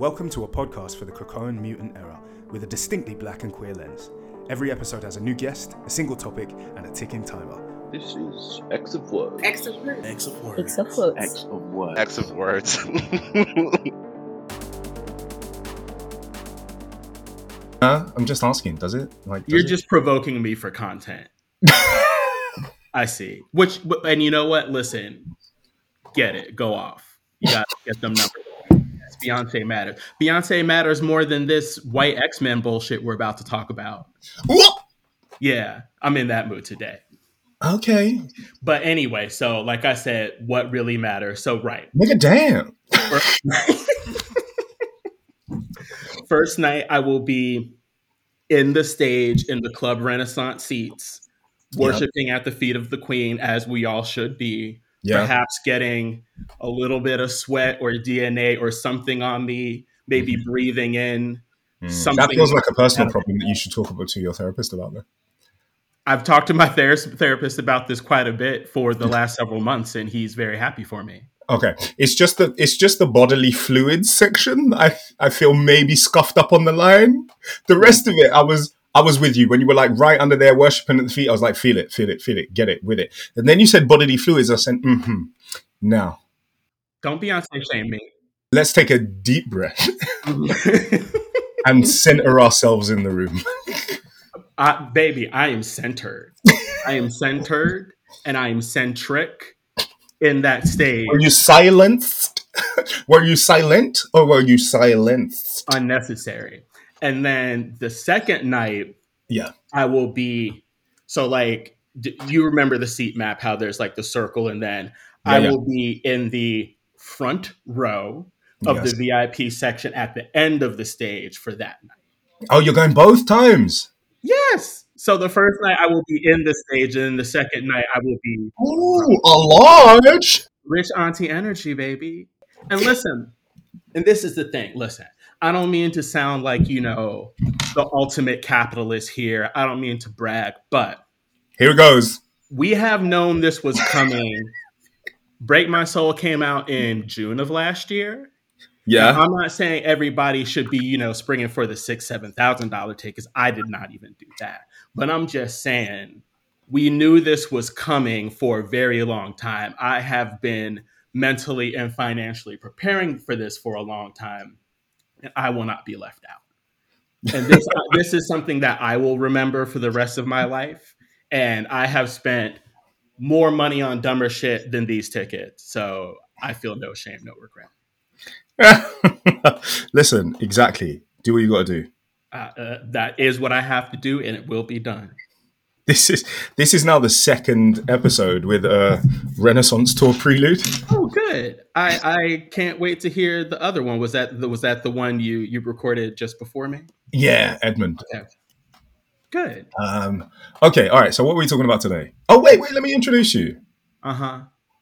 Welcome to a podcast for the Krakoan mutant era with a distinctly black and queer lens. Every episode has a new guest, a single topic, and a ticking timer. This is X of Words. X of words. X of words. X of words. X of Words. X of words. Uh, I'm just asking, does it? Like, does You're it? just provoking me for content. I see. Which and you know what? Listen, get it. Go off. You got to get them numbers. Beyonce matters. Beyonce matters more than this white X Men bullshit we're about to talk about. Yeah, I'm in that mood today. Okay, But anyway, so like I said, what really matters? So right, nigga, damn. first night, first night I will be in the stage in the club Renaissance seats, worshiping at the feet of the Queen as we all should be. Yeah, Perhaps getting a little bit of sweat or DNA or something on me, maybe breathing in. Mm. something- that feels like a personal problem that you should talk about to your therapist about. Though. I've talked to my ther- therapist about this quite a bit for the last several months, and he's very happy for me. Okay, it's just the it's just the bodily fluids section. I I feel maybe scuffed up on the line. The rest of it, I was I was with you when you were like right under there worshiping at the feet. I was like, feel it, feel it, feel it, get it with it. And then you said bodily fluids. I said, mm-hmm. Now Don't be Beyonce shame me. let's take a deep breath and center ourselves in the room. I, baby, I am centered. I am centered and I am centric in that stage. Were you silenced? were you silent or were you silenced? Unnecessary. And then the second night, Yeah. I will be so like d- you remember the seat map how there's like the circle and then I Yeah, yeah. will be in the front row of Yes. the VIP section at the end of the stage for that night. Oh, you're going both times. Yes. So the first night I will be in the stage and the second night I will be Ooh, a large. rich auntie energy, baby. And listen, and this is the thing. Listen, I don't mean to sound like, you know, the ultimate capitalist here. I don't mean to brag, but Here it goes. we have known this was coming. Break My Soul came out in June of last year. Yeah. I'm not saying everybody should be, you know, springing for the six, seven thousand dollar tickets. I did not even do that. But I'm just saying we knew this was coming for a very long time. I have been mentally and financially preparing for this for a long time, and I will not be left out. And this this is something that I will remember for the rest of my life. And I have spent more money on dumber shit than these tickets. So I feel no shame, no regret. Listen, exactly. Do what you got to do. uh, uh, that is what I have to do, and it will be done. This is this is now the second episode with a Renaissance tour prelude. Oh, good. I, I can't wait to hear the other one. Was that the, was that the one you you recorded just before me? Yeah, Edmund. Good. Um, okay, all right. So what are we talking about today? Oh wait, wait. Let me introduce you. Uh huh.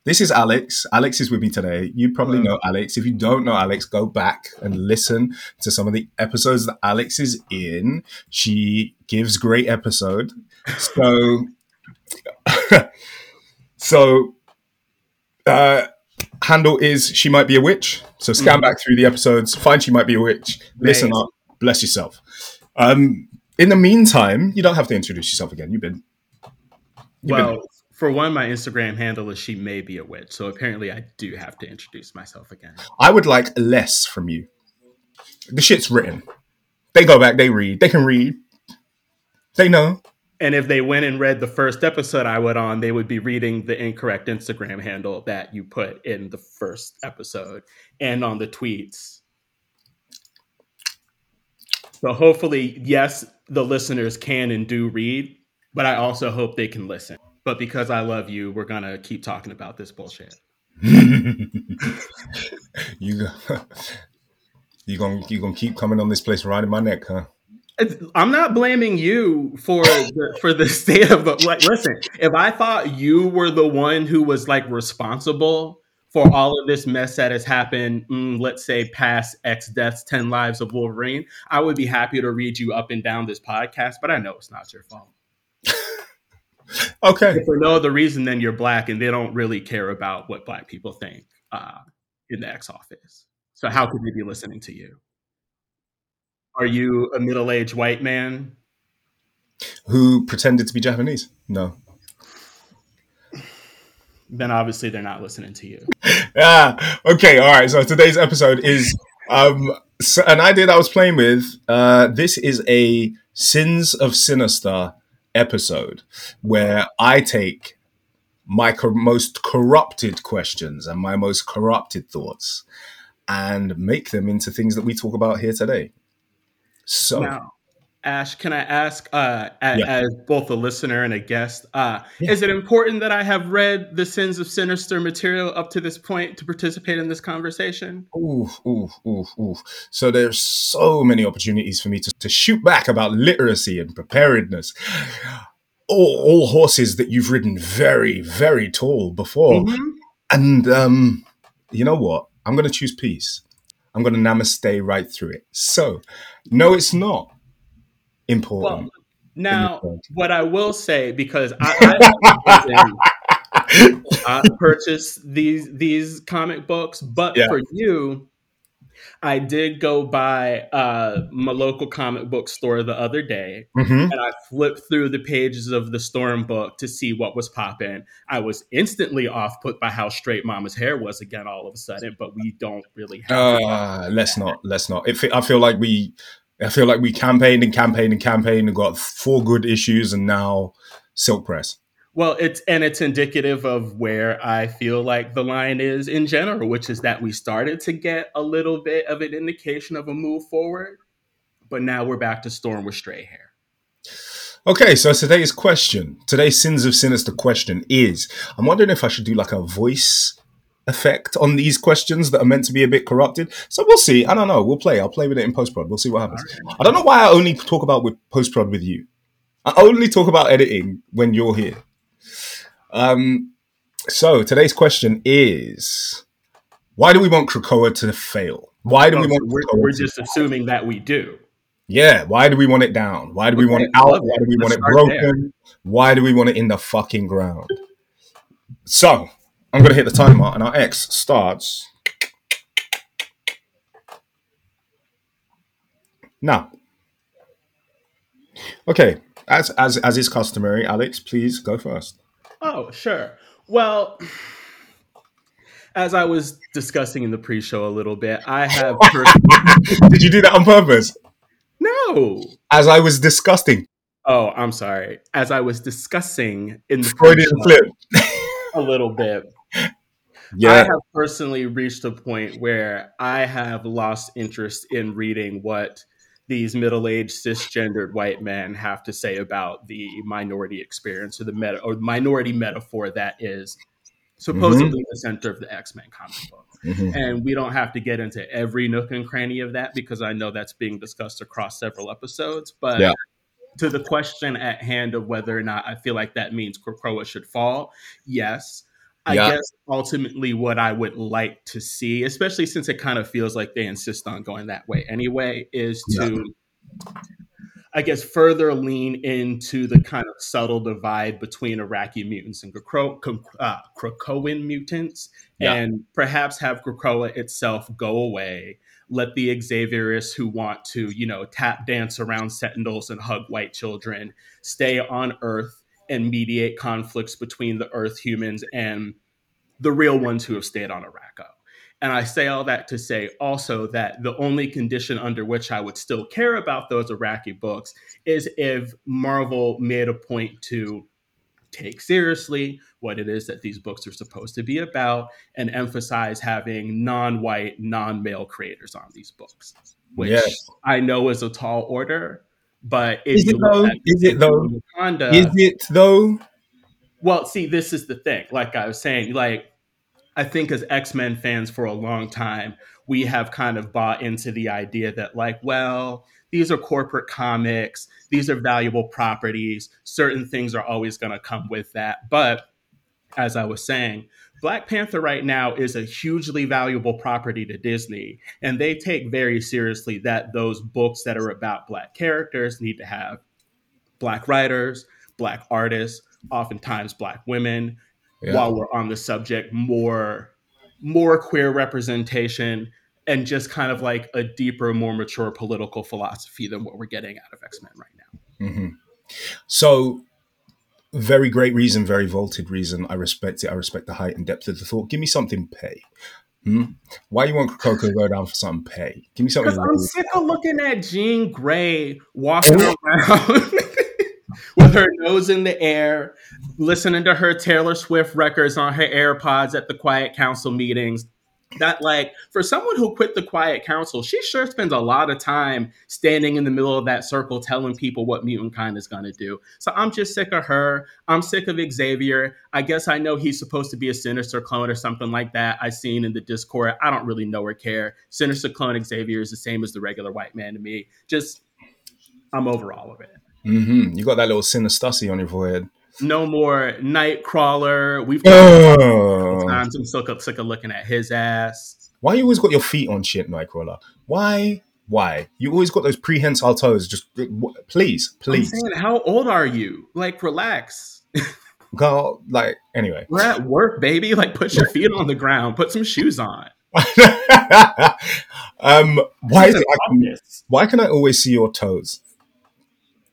This is Alex. Alex is with me today. You probably Hello. know Alex. If you don't know Alex, go back and listen to some of the episodes that Alex is in. She gives great episode. So, so uh, handle is she might be a witch. So scan Mhm. back through the episodes, find she might be a witch. Listen Nice. up, bless yourself. Um, in the meantime, you don't have to introduce yourself again. You've been You've been- Well, for one, my Instagram handle is she may be a witch, so apparently I do have to introduce myself again. I would like less from you. The shit's written. They go back, they read, they can read. They know. And if they went and read the first episode I went on, they would be reading the incorrect Instagram handle that you put in the first episode and on the tweets. So hopefully, yes, the listeners can and do read, but I also hope they can listen. But because I love you, we're gonna keep talking about this bullshit. you go- you gonna you gonna keep coming on this place riding my neck, huh? I'm not blaming you for the, for the state of the like. Listen, if I thought you were the one who was like responsible for all of this mess that has happened, mm, let's say past X deaths, ten lives of Wolverine, I would be happy to read you up and down this podcast. But I know it's not your fault. Okay. If for no other reason than you're black, and they don't really care about what black people think uh, in the X office. So how could they be listening to you? Are you a middle-aged white man? Who pretended to be Japanese? No. Then obviously they're not listening to you. yeah. Okay. All right. So today's episode is um, an idea that I was playing with. Uh, this is a Sins of Sinister episode where I take my co- most corrupted questions and my most corrupted thoughts and make them into things that we talk about here today. So, Now, Ash, can I ask, uh, a- Yeah. as both a listener and a guest, uh, Yeah. is it important that I have read the Sins of Sinister material up to this point to participate in this conversation? ooh, ooh, ooh, ooh. So there's so many opportunities for me to, to shoot back about literacy and preparedness. All, all horses that you've ridden very, very tall before. Mhm. And um, you know what? I'm going to choose peace. I'm going to namaste right through it. So, no, it's not important. Well, now, what I will say, because I, I, I purchased these these comic books, but Yeah. for you, I did go by uh, my local comic book store the other day, Mhm. and I flipped through the pages of the Storm book to see what was popping. I was instantly off put by how straight Mama's hair was again all of a sudden, but we don't really have. Uh, let's not. Let's not. It, I feel like we. I feel like we campaigned and campaigned and campaigned and got four good issues, and now silk press. Well, it's and it's indicative of where I feel like the line is in general, which is that we started to get a little bit of an indication of a move forward, but now we're back to Storm with stray hair. Okay, so today's question, today's Sins of Sinister question is I'm wondering if I should do like a voice effect on these questions that are meant to be a bit corrupted. So we'll see. I don't know. We'll play. I'll play with it in post prod. We'll see what happens. I don't know why I only talk about with post prod with you. I only talk about editing when you're here. Um, so today's question is why do we want Krakoa to fail? Why do we want we're, we're just assuming that we do. yeah, why do we want it down? Why do we want it out? Why do we want Let's it start broken? Why do we want it in the fucking ground? So, I'm going to hit the timer and our X starts now. Okay, as as as is customary, Alex, please go first. Oh, sure. Well, as I was discussing in the pre-show a little bit, I have Did you do that on purpose? no. As I was discussing. Oh, I'm sorry. As I was discussing in the Freudian pre-show flip. a little bit, I have personally reached a point where I have lost interest in reading what these middle-aged cisgendered white men have to say about the minority experience or the meta or minority metaphor that is supposedly the center of the X-Men comic book. Mhm. And we don't have to get into every nook and cranny of that because I know that's being discussed across several episodes. But Yeah. to the question at hand of whether or not I feel like that means Krakoa should fall, yes. I Yeah. guess ultimately what I would like to see, especially since it kind of feels like they insist on going that way anyway, is to, I guess, further lean into the kind of subtle divide between Arakkii mutants and Krakro- uh, Krakoan mutants, Yeah. and perhaps have Krakoa itself go away. Let the Xavierists who want to, you know, tap dance around Sentinels and hug white children stay on Earth and mediate conflicts between the Earth humans and the real ones who have stayed on Arakko. And I say all that to say also that the only condition under which I would still care about those Arakkii books is if Marvel made a point to take seriously what it is that these books are supposed to be about and emphasize having non white, non male creators on these books, which Yes. I know is a tall order. But Is it though? Is it though? Is it though? well, see, this is the thing. Like I was saying, like I think as X Men fans for a long time, we have kind of bought into the idea that, like, well, these are corporate comics, these are valuable properties, certain things are always going to come with that. But as I was saying, Black Panther right now is a hugely valuable property to Disney, and they take very seriously that those books that are about Black characters need to have Black writers, Black artists, oftentimes Black women, Yeah. while we're on the subject more more queer representation and just kind of like a deeper, more mature political philosophy than what we're getting out of X Men right now. Mm-hmm. So, very great reason, very vaulted reason. I respect it. I respect the height and depth of the thought. Give me something pay. Hmm? Why you want Coco to go down for something pay? Give me something. Because I'm sick of looking at Jean Grey walking around with her nose in the air, listening to her Taylor Swift records on her AirPods at the Quiet Council meetings, that like for someone who quit the quiet council she sure spends a lot of time standing in the middle of that circle telling people what mutant kind is going to do. So i'm just sick of her. I'm sick of xavier. I guess i know he's supposed to be a sinister clone or something like that i seen in the discord. I don't really know or care. Sinister clone xavier is the same as the regular white man to me. Just i'm over all of it. Mm-hmm. you got that little sinistussy on your forehead no more Nightcrawler. We've oh. times. I'm sick sick of looking at his ass. Why you always got your feet on shit, Nightcrawler? Why? Why? You always got those prehensile toes. Just please, please. Saying, how old are you? Like, relax. Go like anyway. We're at work, baby. Like, put your feet on the ground. Put some shoes on. um, why is it? Can, why can I always see your toes,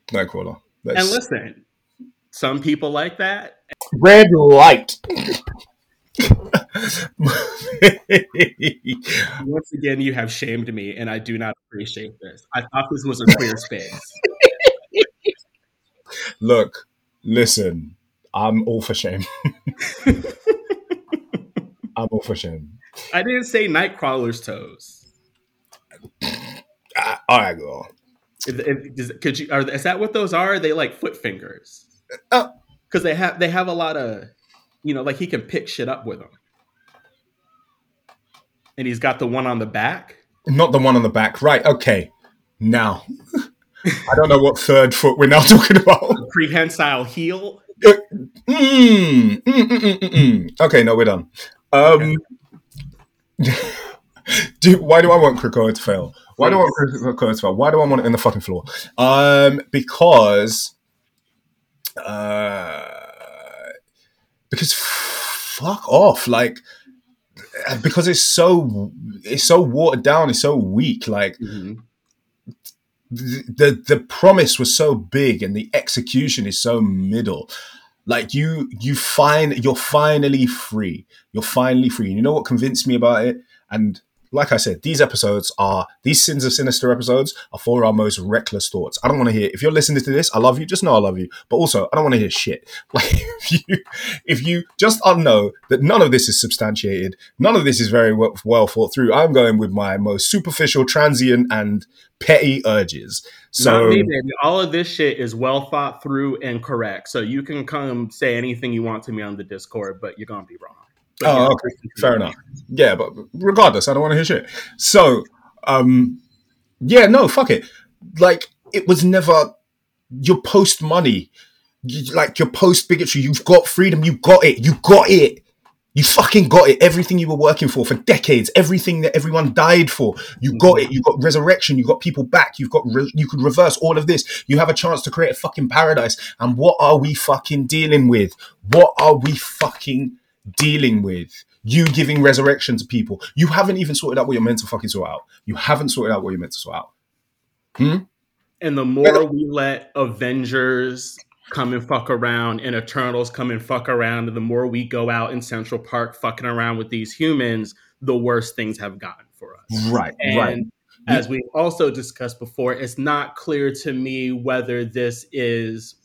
Nightcrawler? Let's... And listen, some people like that. Red light. Once again, you have shamed me, and I do not appreciate this. I thought this was a queer space. Look, listen, I'm all for shame. I'm all for shame. I didn't say Nightcrawler's toes. Uh, all right, girl. If, if, could you? Are, is that what those are? Are they like foot fingers? Because uh, they have they have a lot of you know like he can pick shit up with them and he's got the one on the back? Not the one on the back. Right okay. Now i don't know what third foot we're now talking about. Prehensile heel? Uh, mm, mm, mm, okay no we're done. Um do, why do i want krakoa to fail? Why do i want krakoa to fail? Why do i want it in the fucking floor? Um because uh, because fuck off, like because it's so it's so watered down, it's so weak. Like mm-hmm. the the promise was so big, and the execution is so middle. Like you, you find you're finally free. You're finally free. And you know what convinced me about it? And like I said, these episodes are these sins of sinister episodes are for our most reckless thoughts. I don't want to hear if you're listening to this, I love you, just know I love you. But also I don't want to hear shit. Like if you if you just know that none of this is substantiated, none of this is very well, well thought through. I'm going with my most superficial, transient, and petty urges. So me. All of this shit is well thought through and correct. So you can come say anything you want to me on the Discord, but you're gonna be wrong. But, oh, okay, fair enough. Yeah, but regardless, I don't want to hear shit. So, um, yeah, no, fuck it. Like, it was never your post money, like your post bigotry. You've got freedom. You got it. You got it. You fucking got it. Everything you were working for for decades, everything that everyone died for, you got it. You got resurrection. You got people back. You've got re- you could reverse all of this. You have a chance to create a fucking paradise. And what are we fucking dealing with? What are we fucking dealing with you giving resurrection to people. You haven't even sorted out what you're meant to fucking sort out. You haven't sorted out what you're meant to sort out. Hmm? And the more we let Avengers come and fuck around and Eternals come and fuck around, and the more we go out in Central Park fucking around with these humans, the worse things have gotten for us. Right. And right. as we also discussed before, it's not clear to me whether this is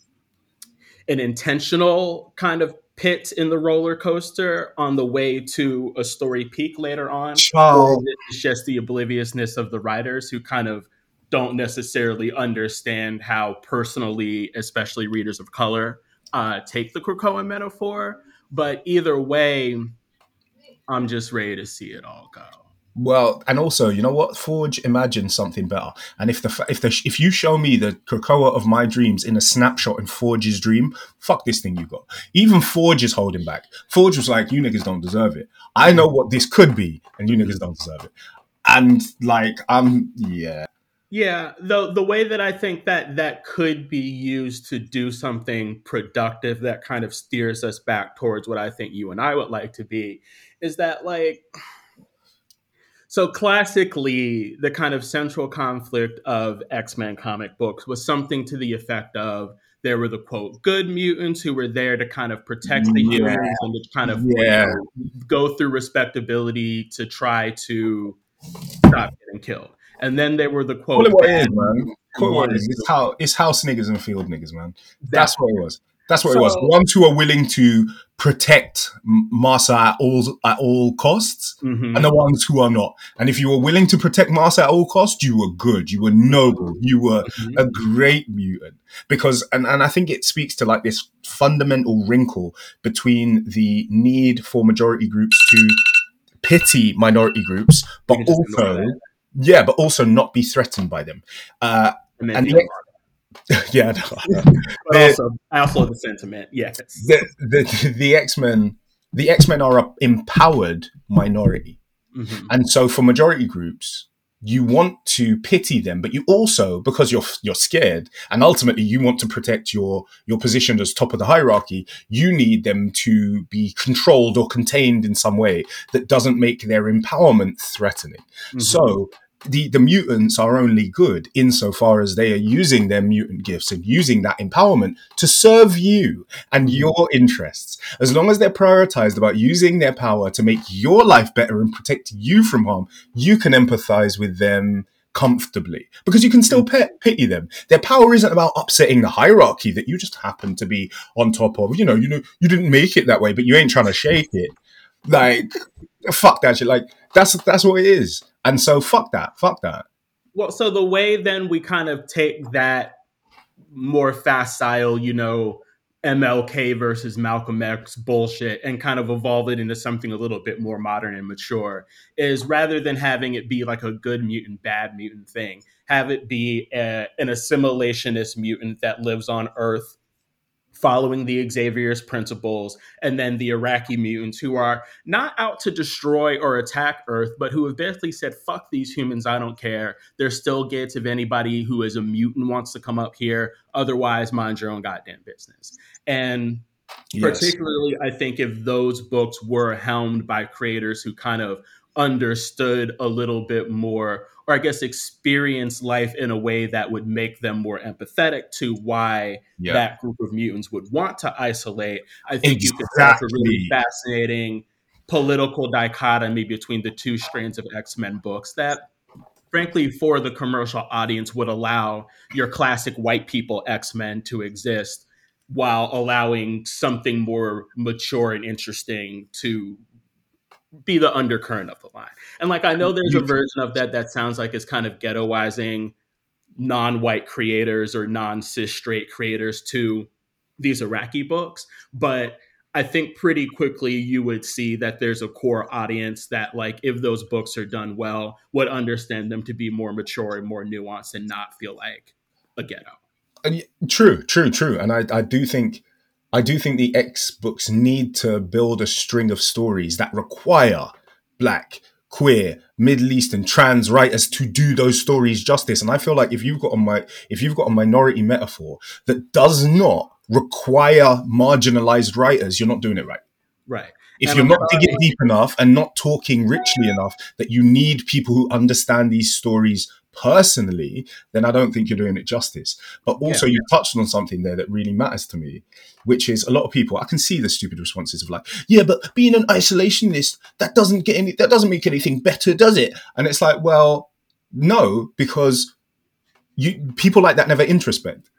an intentional kind of pit in the roller coaster on the way to a story peak later on. Oh. It's just the obliviousness of the writers who kind of don't necessarily understand how personally, especially readers of color, uh, take the Krakoa metaphor. But either way, I'm just ready to see it all go. Well, and also, you know what? Forge imagines something better. And if the if the if you show me the Krakoa of my dreams in a snapshot in Forge's dream, fuck this thing you got. Even Forge is holding back. Forge was like, "You niggas don't deserve it. I know what this could be, and you niggas don't deserve it." And like, I'm yeah. Yeah, the the way that I think that that could be used to do something productive that kind of steers us back towards what I think you and I would like to be is that like So classically, the kind of central conflict of X Men comic books was something to the effect of there were the quote good mutants who were there to kind of protect the Yeah. humans and to kind of Yeah. go through respectability to try to stop getting killed. And then there were the quote Call it what it is, man. Call it what it wanted is. It's how it's house niggas and field niggas, man. that- That's what it was. That's what it was. Ones who are willing to protect M- Massa at all at all costs, Mhm. and the ones who are not. And if you were willing to protect Massa at all costs, you were good. You were noble. You were Mhm. a great mutant. Because and, and I think it speaks to like this fundamental wrinkle between the need for majority groups to pity minority groups, but You can just ignore also yeah, but also not be threatened by them. Uh, And and the- yeah, no, I but the- also, I also the sentiment. Yes. the the the X Men the X Men are a empowered minority, Mhm. and so for majority groups, you want to pity them, but you also because you're you're scared, and ultimately you want to protect your your position as top of the hierarchy. You need them to be controlled or contained in some way that doesn't make their empowerment threatening. Mhm. So the, the mutants are only good insofar as they are using their mutant gifts and using that empowerment to serve you and mm. your interests. As long as they're prioritized about using their power to make your life better and protect you from harm, you can empathize with them comfortably because you can still mm. pe- pity them. Their power isn't about upsetting the hierarchy that you just happen to be on top of. You know, you know, you didn't make it that way, but you ain't trying to shake it. Like, fuck that shit. Like, that's that's what it is. And so, fuck that. Fuck that. Well, so the way then we kind of take that more facile, you know, MLK versus Malcolm X bullshit and kind of evolve it into something a little bit more modern and mature is rather than having it be like a good mutant, bad mutant thing, have it be a, an assimilationist mutant that lives on Earth following the Xavier's principles, and then the Arakkii mutants who are not out to destroy or attack Earth, but who have basically said, fuck these humans, I don't care. They're still gates if anybody who is a mutant wants to come up here. Otherwise, mind your own goddamn business. And Yes. particularly, I think if those books were helmed by creators who kind of understood a little bit more, or I guess experience life in a way that would make them more empathetic to why Yeah. that group of mutants would want to isolate, I think you could up a really fascinating political dichotomy between the two strands of X Men books that, frankly, for the commercial audience, would allow your classic white people X Men to exist while allowing something more mature and interesting to be the undercurrent of the line. And like I know there's a version of that that sounds like it's kind of ghettoizing non-white creators or non-cis straight creators to these Arakkii books, but I think pretty quickly you would see that there's a core audience that like if those books are done well would understand them to be more mature and more nuanced and not feel like a ghetto. And True, true, true. And I, I do think I do think the X books need to build a string of stories that require black, queer, Middle Eastern, trans writers to do those stories justice. And I feel like if you've got a mi- if you've got a minority metaphor that does not require marginalized writers, you're not doing it right. Right. If And you're not digging deep enough and not talking richly enough that you need people who understand these stories personally, then I don't think you're doing it justice. But also, you touched on something there that really matters to me, which is a lot of people. I can see the stupid responses of like, "Yeah, but being an isolationist that doesn't get any, that doesn't make anything better, does it?" And it's like, well, no, because you people like that never introspect.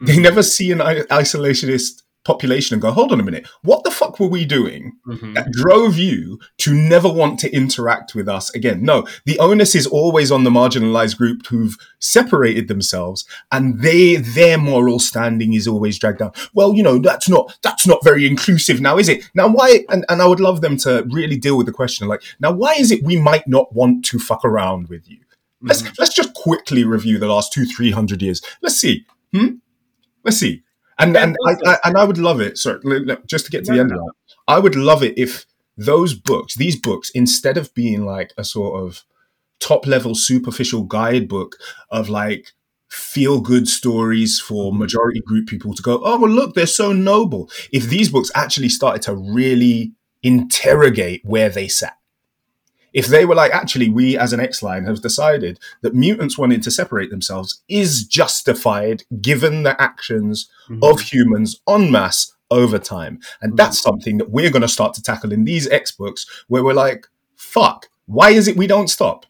They Mhm. never see an isolationist population and go, "Hold on a minute, what the fuck were we doing?" Mhm. that drove you to never want to interact with us again. No, the onus is always on the marginalized group who've separated themselves and they their moral standing is always dragged down. Well, you know, that's not that's not very inclusive now, is it? Now why and, and I would love them to really deal with the question like, now why is it we might not want to fuck around with you? Let's Mhm. let's just quickly review the last two, three hundred years. Let's see. Hmm? Let's see. And and I, I and I would love it. Sorry, just to get to No, the no, end of that, I would love it if those books, these books, instead of being like a sort of top level superficial guidebook of like feel good stories for mm-hmm. majority group people to go, oh well, look, they're so noble. If these books actually started to really interrogate where they sat, if they were like, actually, we as an X line have decided that mutants wanting to separate themselves is justified given the actions Mhm. of humans en masse over time. And that's something that we're going to start to tackle in these X books where we're like, fuck, why is it we don't stop?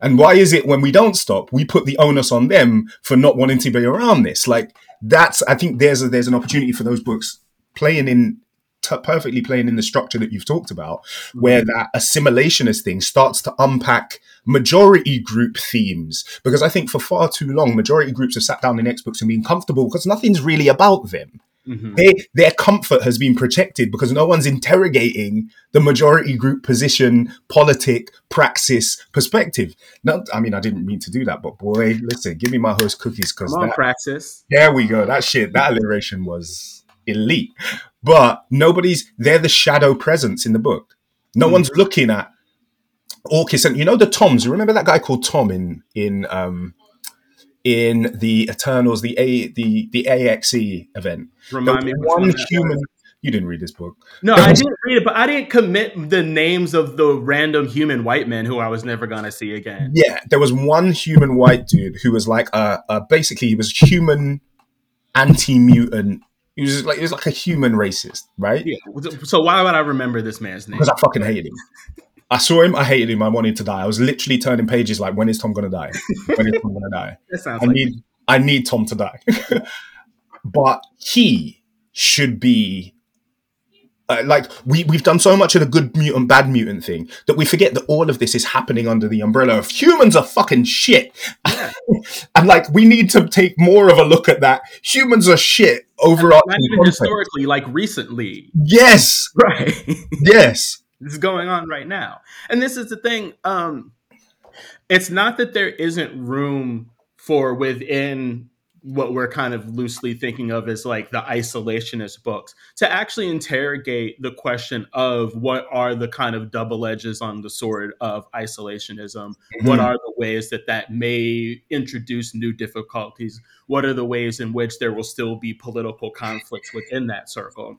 And why is it when we don't stop, we put the onus on them for not wanting to be around this? Like that's, I think there's a, there's an opportunity for those books playing in t- perfectly playing in the structure that you've talked about, where that assimilationist thing starts to unpack majority group themes. Because I think for far too long, majority groups have sat down in X books and been comfortable because nothing's really about them Mhm. they, their comfort has been protected because no one's interrogating the majority group position, politic, praxis, perspective. No, I mean, I didn't mean to do that, but boy, listen, give me my host cookies because Praxis. there we go. That shit, that alliteration was elite. But nobody's, they're the shadow presence in the book. No Mm. one's looking at Orchis and you know the Toms. Remember that guy called Tom in in um in the Eternals, the A the the AXE event. Remind me. one human. You didn't read this book. No, I didn't read it, but I didn't commit the names of the random human white men who I was never gonna see again. Yeah, there was one human white dude who was like a, a basically he was human anti mutant. He was like he was like a human racist, right? Yeah. So why would I remember this man's name? Because I fucking hated him. I saw him, I hated him, I wanted to die. I was literally turning pages like, when is Tom gonna die? When is Tom gonna die? That sounds I like need I need Tom to die. but he should be uh, like we we've done so much of the good mutant bad mutant thing that we forget that all of this is happening under the umbrella of humans are fucking shit. and like we need to take more of a look at that. Humans are shit overall. not even historically, like recently. Yes. Right. Yes. this is going on right now. And this is the thing. Um, it's not that there isn't room for within what we're kind of loosely thinking of as like the isolationist books to actually interrogate the question of what are the kind of double edges on the sword of isolationism? What mm-hmm. are the ways that that may introduce new difficulties? What are the ways in which there will still be political conflicts within that circle?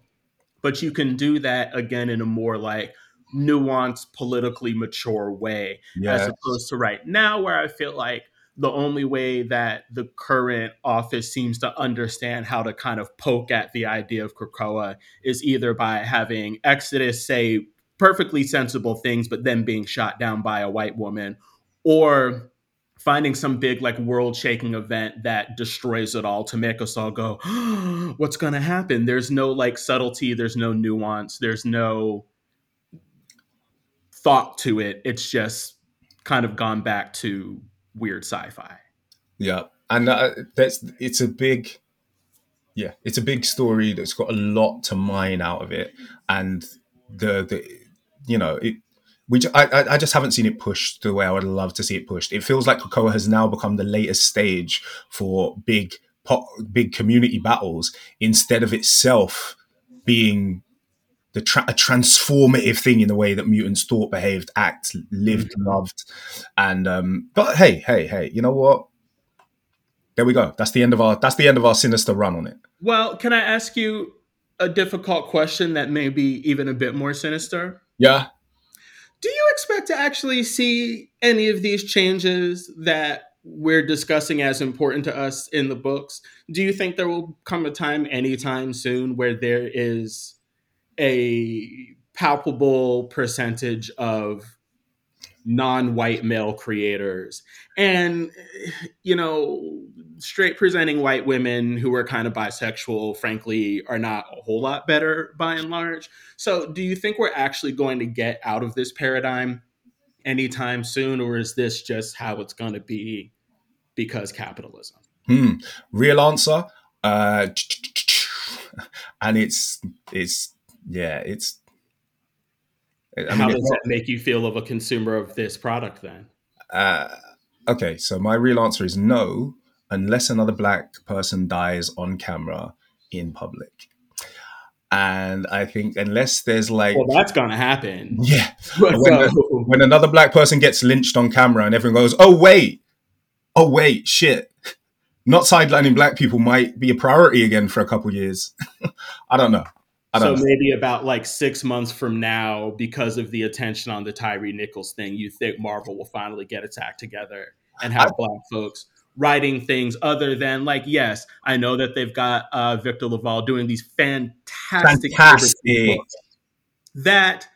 But you can do that again in a more like nuanced politically mature way as opposed to right now where i feel like the only way that the current office seems to understand how to kind of poke at the idea of Krakoa is either by having Exodus say perfectly sensible things, but then being shot down by a white woman, or finding some big like world shaking event that destroys it all to make us all go, what's going to happen? There's no like subtlety, there's no nuance, there's no thought to it. It's just kind of gone back to weird sci-fi. Yeah, and uh, that's it's a big, yeah, it's a big story that's got a lot to mine out of it, and the the you know it. We I, just haven't seen it pushed the way I would love to see it pushed. It feels like Krakoa has now become the latest stage for big pop, big community battles instead of itself being the tra- a transformative thing in the way that mutants thought, behaved, act, lived, loved, and um. But hey, hey, hey, you know what? There we go. That's the end of our. That's the end of our sinister run on it. Well, can I ask you a difficult question that may be even a bit more sinister? Yeah. Do you expect to actually see any of these changes that we're discussing as important to us in the books? Do you think there will come a time anytime soon where there is a palpable percentage of non-white male creators and you know straight presenting white women who are kind of bisexual frankly are not a whole lot better by and large so do you think we're actually going to get out of this paradigm anytime soon or is this just how it's going to be because capitalism Hmm. Real answer. Uh, and it's it's yeah it's. I how does that make you feel of a consumer of this product then Uh, okay, so my real answer is no, unless another black person dies on camera in public. And I think unless there's like, well that's going to happen yeah, when, uh, when another black person gets lynched on camera and everyone goes, oh wait, oh wait, shit, not sidelining black people might be a priority again for a couple years. I don't know. I So maybe about like six months from now, because of the attention on the Tyre Nichols thing, you think Marvel will finally get its act together and have black folks writing things other than like, yes, I know that they've got uh, Victor LaValle doing these fantastic, Fantastic. that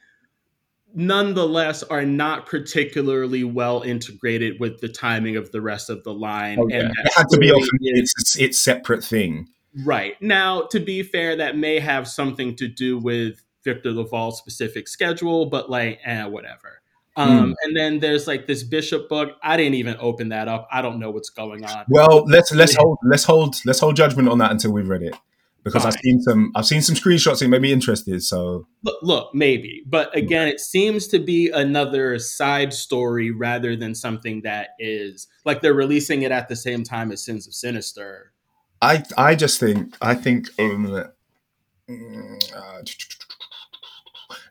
nonetheless are not particularly well integrated with the timing of the rest of the line. Oh, yeah. And It had to be off. It's its separate thing. Right. Now, to be fair, that may have something to do with Victor LaValle's specific schedule, but like, eh, whatever. Um, And then there's like this Bishop book. I didn't even open that up. I don't know what's going on. Well, let's let's hold let's hold let's hold judgment on that until we've read it because I've seen some I've seen some screenshots. It made me interested. So Look, look, maybe. But again, it seems to be another side story rather than something that is like they're releasing it at the same time as Sins of Sinister. I I just think I think um, mm, uh,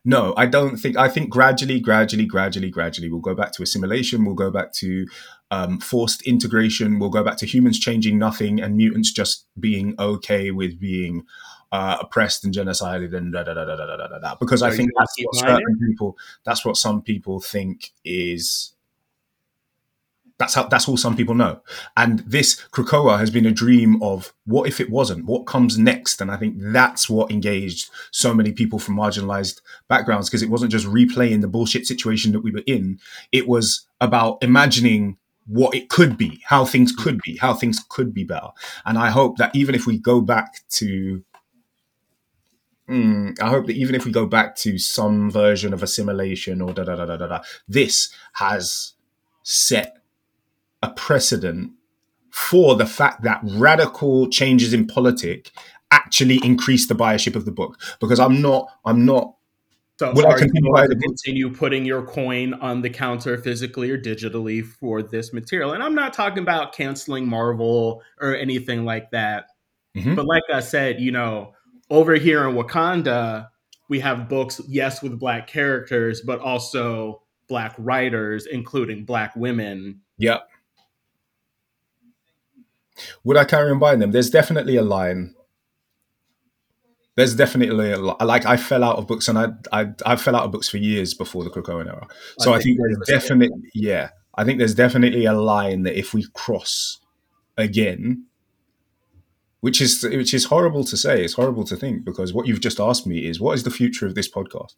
no, I don't think. I think gradually, gradually, gradually, gradually, we'll go back to assimilation. We'll go back to um, forced integration. We'll go back to humans changing nothing and mutants just being okay with being uh, oppressed and genocided and da da da da da da da. da. Because I think that's what certain people. That's what some people think is. That's how. That's all some people know. And this Krakoa has been a dream of what if it wasn't? What comes next? And I think that's what engaged so many people from marginalized backgrounds because it wasn't just replaying the bullshit situation that we were in. It was about imagining what it could be, how things could be, how things could be better. And I hope that even if we go back to Mm, I hope that even if we go back to some version of assimilation or da da da da da da, this has set a precedent for the fact that radical changes in politic actually increase the buyership of the book. Because I'm not, I'm not. So Will I you continue going to continue putting your coin on the counter physically or digitally for this material? And I'm not talking about canceling Marvel or anything like that. Mhm. But like I said, you know, over here in Wakanda, we have books, yes, with black characters, but also black writers, including black women. Yeah. Would I carry on buying them? There's definitely a line. There's definitely a li- like I fell out of books, and I I, I fell out of books for years before the Krakoan era. So I, I think there's definitely yeah. I think there's definitely a line that if we cross again, which is which is horrible to say, it's horrible to think because what you've just asked me is what is the future of this podcast?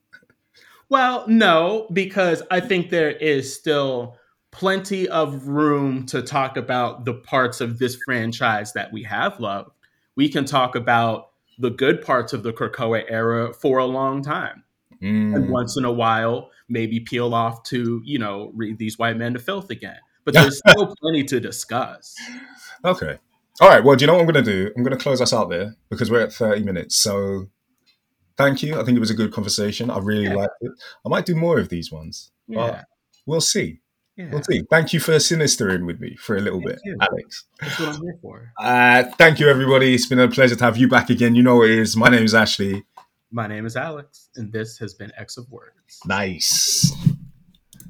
Well, no, because I think there is still plenty of room to talk about the parts of this franchise that we have loved. We can talk about the good parts of the Krakoa era for a long time. And Mm. once in a while, maybe peel off to, you know, read these white men to filth again. But there's still plenty to discuss. Okay. All right. Well, do you know what I'm going to do? I'm going to close us out there because we're at 30 minutes. So thank you. I think it was a good conversation. I really Yeah. liked it. I might do more of these ones. Yeah. But we'll see. Yeah. We'll see. Thank you for sinistering with me for a little Thank bit, you. Alex. That's what I'm here for. Uh, thank you, everybody. It's been a pleasure to have you back again. You know what it is. My name is Ashley. My name is Alex, and this has been X of Words. Nice.